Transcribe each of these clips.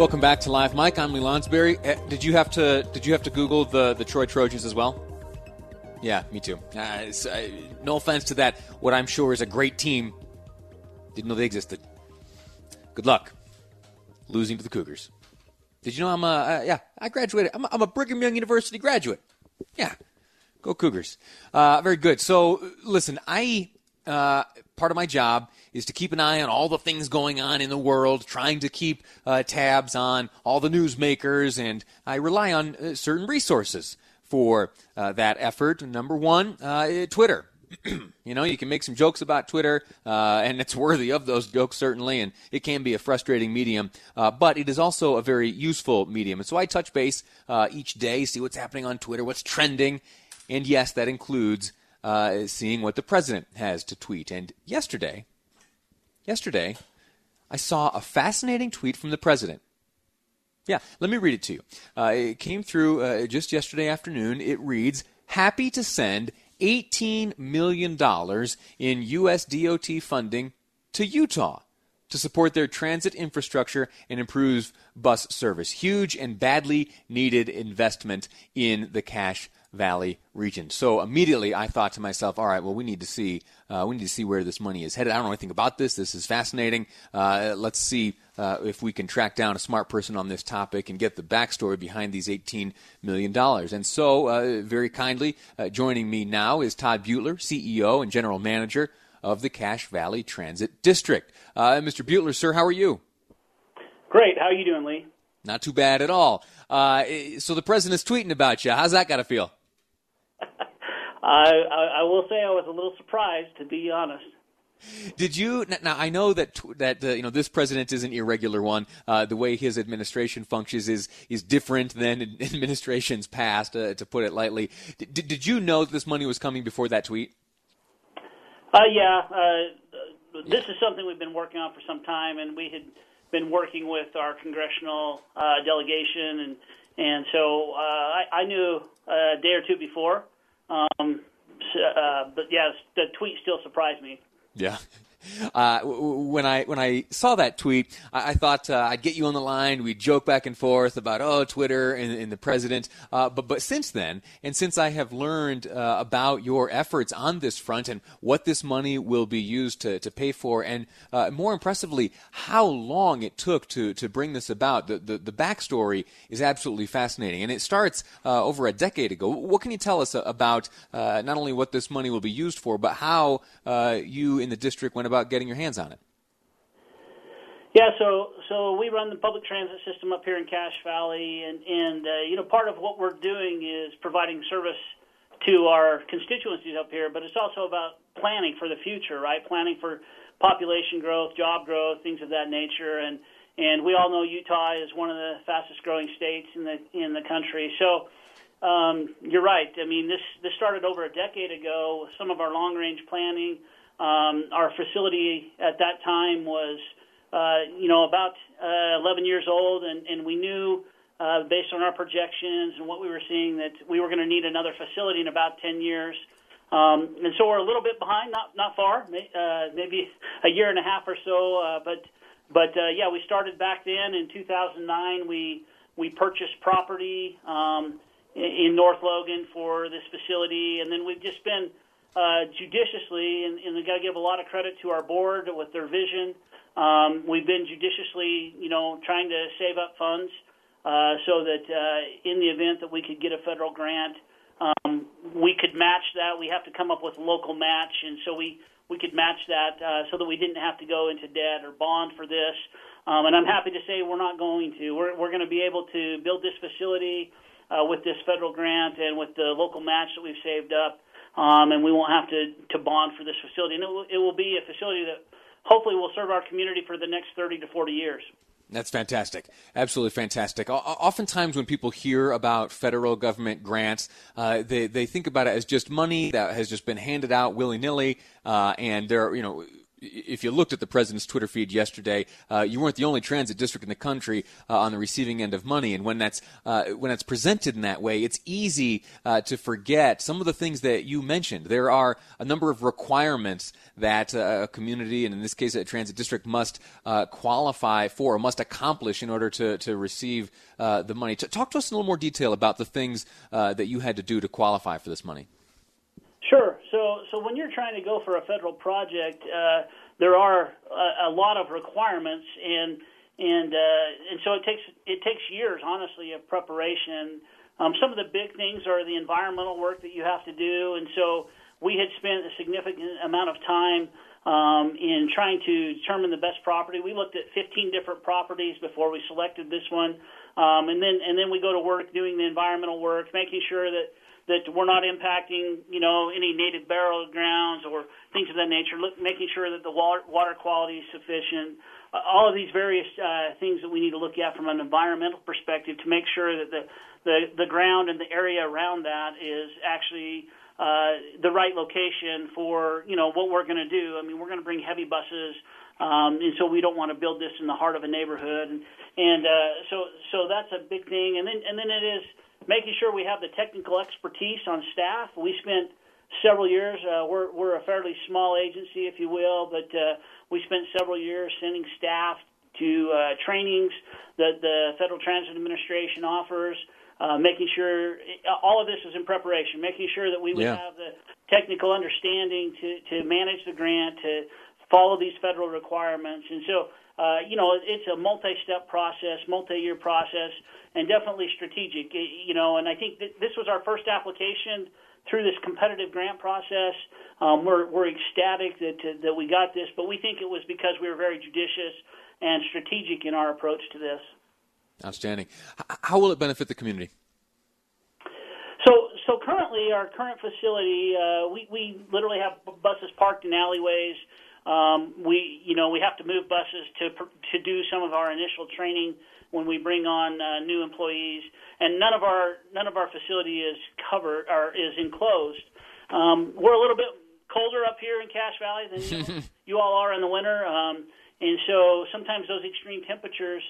Welcome back to Live Mic. I'm Lee Lonsberry. Uh, did you have to did you have to Google the the Troy Trojans as well? Yeah, me too. Uh, uh, no offense to that. What I'm sure is a great team. Didn't know they existed. Good luck losing to the Cougars. Did you know I'm a uh, yeah? I graduated. I'm a, I'm a Brigham Young University graduate. Yeah, go Cougars. Uh, very good. So listen, I uh, part of my job is to keep an eye on all the things going on in the world, trying to keep uh, tabs on all the newsmakers, and I rely on uh, certain resources for uh, that effort. Number one, uh, Twitter. you know, you can make some jokes about Twitter, uh, and it's worthy of those jokes, certainly, and it can be a frustrating medium, uh, but it is also a very useful medium. And so I touch base uh, each day, see what's happening on Twitter, what's trending, and yes, that includes uh, seeing what the president has to tweet. And yesterday, yesterday, I saw a fascinating tweet from the president. Yeah, let me read it to you. Uh, it came through uh, just yesterday afternoon. It reads Happy to send $18 million in U.S. DOT funding to Utah to support their transit infrastructure and improve bus service. Huge and badly needed investment in the Cache Valley region. So immediately I thought to myself, all right, well, we need to see uh, we need to see where this money is headed. I don't know anything about this. This is fascinating. Uh, let's see uh, if we can track down a smart person on this topic and get the backstory behind these $18 million. And so, uh, very kindly, uh, joining me now is Todd Butler, CEO and General Manager of the Cache Valley Transit District. Uh, Mr. Butler, sir, how are you? Great. How are you doing, Lee? Not too bad at all. so the president's tweeting about you. How's that got to feel? I, I, will say I was a little surprised, to be honest. Did you now? I know that that uh, you know this president is an irregular one. Uh, the way his administration functions is is different than administrations past, uh, to put it lightly. Did, did you know that this money was coming before that tweet? Uh, yeah, uh, this is something we've been working on for some time, and we had been working with our congressional uh, delegation, and and so I, I knew a day or two before. Um, uh, but yes, the tweet still surprised me. Yeah. Uh, when I when I saw that tweet, I, I thought uh, I'd get you on the line. We'd joke back and forth about oh Twitter and, and the president. Uh, but but since then, and since I have learned uh, about your efforts on this front and what this money will be used to, to pay for, and uh, more impressively, how long it took to to bring this about. The the, the backstory is absolutely fascinating, and it starts over a decade ago. What can you tell us about not only what this money will be used for, but how you in the district went about getting your hands on it? Yeah, so so we run the public transit system up here in Cache Valley, and and uh, you know part of what we're doing is providing service to our constituencies up here, but it's also about planning for the future, right? Planning for population growth, job growth, things of that nature, and and we all know Utah is one of the fastest growing states in the in the country. So um, you're right. I mean, this this started over a decade ago. With some of our long range planning um, our facility at that time was, uh, you know, about uh, 11 years old, and, and we knew, uh, based on our projections and what we were seeing, that we were going to need another facility in about 10 years. Um, and so we're a little bit behind, not not far, uh, maybe a year and a half or so. Uh, but but uh, yeah, we started back then in 2009. We we purchased property um, in North Logan for this facility, and then we've just been uh, judiciously, and, and we got to give a lot of credit to our board with their vision. Um, we've been judiciously, you know, trying to save up funds uh, so that uh, in the event that we could get a federal grant, um, we could match that. We have to come up with a local match, and so we we could match that uh, so that we didn't have to go into debt or bond for this. Um, and I'm happy to say we're not going to. We're we're going to be able to build this facility uh, with this federal grant and with the local match that we've saved up um, and we won't have to, to bond for this facility. And it will, it will be a facility that hopefully will serve our community for the next 30 to 40 years. That's fantastic. Absolutely fantastic. O- oftentimes, when people hear about federal government grants, uh, they they think about it as just money that has just been handed out willy nilly, uh, and there, are, you know if you looked at the president's Twitter feed yesterday, uh, you weren't the only transit district in the country uh, on the receiving end of money. And when that's uh, when it's presented in that way, it's easy uh, to forget some of the things that you mentioned. There are a number of requirements that uh, a community, and in this case, a transit district, must uh, qualify for, or must accomplish in order to to receive the money. Talk to us in a little more detail about the things that you had to do to qualify for this money. So, so when you're trying to go for a federal project, uh, there are a, a lot of requirements, and and uh, and so it takes it takes years, honestly, of preparation. Um, some of the big things are the environmental work that you have to do, and so we had spent a significant amount of time um, in trying to determine the best property. We looked at 15 different properties before we selected this one, um, and then and then we go to work doing the environmental work, making sure that that we're not impacting, you know, any native burial grounds or things of that nature. Look, making sure that the water, water quality is sufficient. Uh, all of these various uh, things that we need to look at from an environmental perspective to make sure that the the, the ground and the area around that is actually uh, the right location for you know what we're going to do. I mean, we're going to bring heavy buses, um, and so we don't want to build this in the heart of a neighborhood, and and uh, so so that's a big thing. And then and then it is making sure we have the technical expertise on staff. We spent several years. Uh, we're we're a fairly small agency, if you will, but uh, we spent several years sending staff to uh, trainings that the Federal Transit Administration offers. Uh, making sure all of this is in preparation, making sure that we would yeah. have the technical understanding to, to manage the grant, to follow these federal requirements. And so, uh, you know, it's a multi step process, multi year process and definitely strategic. You know, and I think that this was our first application through this competitive grant process. Um, we're, we're ecstatic that that we got this, but we think it was because we were very judicious and strategic in our approach to this. Outstanding. How will it benefit the community? So, so currently, our current facility, uh, we we literally have buses parked in alleyways. Um, we, you know, we have to move buses to to do some of our initial training when we bring on uh, new employees, and none of our none of our facility is covered or is enclosed. Um, we're a little bit colder up here in Cache Valley than you, you all are in the winter, um, and so sometimes those extreme temperatures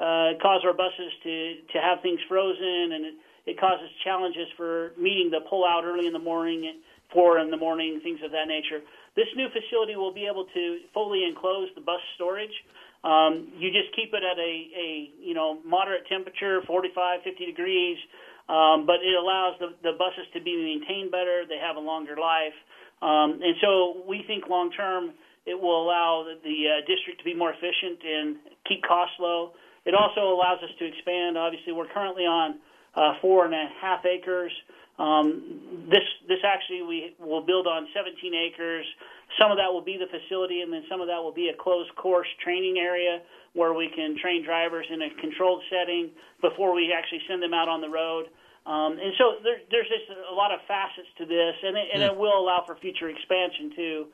uh, cause our buses to to have things frozen, and it, it causes challenges for meeting the pull out early in the morning, four in the morning, things of that nature. This new facility will be able to fully enclose the bus storage. Um, you just keep it at a, a you know moderate temperature, 45, 50 degrees, um, but it allows the, the buses to be maintained better. They have a longer life, um, and so we think long term it will allow the, the uh, district to be more efficient and keep costs low. It also allows us to expand. Obviously, we're currently on uh, four and a half acres. Um, this this actually we will build on 17 acres. Some of that will be the facility, and then some of that will be a closed course training area where we can train drivers in a controlled setting before we actually send them out on the road. Um, and so there, there's just a lot of facets to this, and it, and it will allow for future expansion too.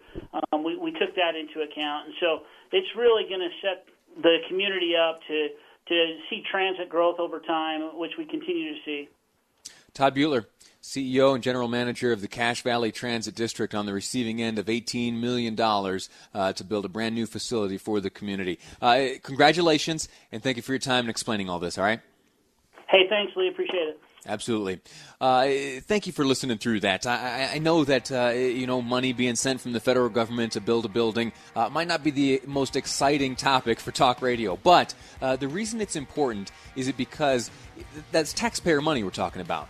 Um, we, we took that into account, and so it's really going to set the community up to to see transit growth over time, which we continue to see. Todd Buettler, CEO and General Manager of the Cache Valley Transit District, on the receiving end of $18 million uh, to build a brand new facility for the community. Uh, congratulations, and thank you for your time and explaining all this, all right? Hey, thanks, Lee. Appreciate it. Absolutely. Uh, thank you for listening through that. I, I know that uh, you know money being sent from the federal government to build a building uh, might not be the most exciting topic for talk radio, but uh, the reason it's important is it because that's taxpayer money we're talking about.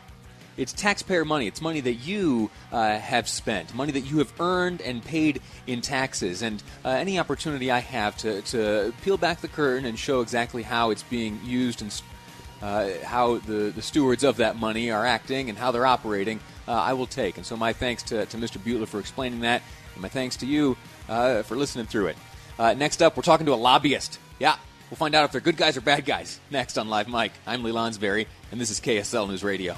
It's taxpayer money. It's money that you uh, have spent, money that you have earned and paid in taxes. And uh, any opportunity I have to, to peel back the curtain and show exactly how it's being used and uh, how the, the stewards of that money are acting and how they're operating, uh, I will take. And so my thanks to, to Mr. Butler for explaining that, and my thanks to you uh, for listening through it. Uh, next up, we're talking to a lobbyist. Yeah, we'll find out if they're good guys or bad guys next on Live Mic. I'm Lee Lonsberry, and this is KSL News Radio.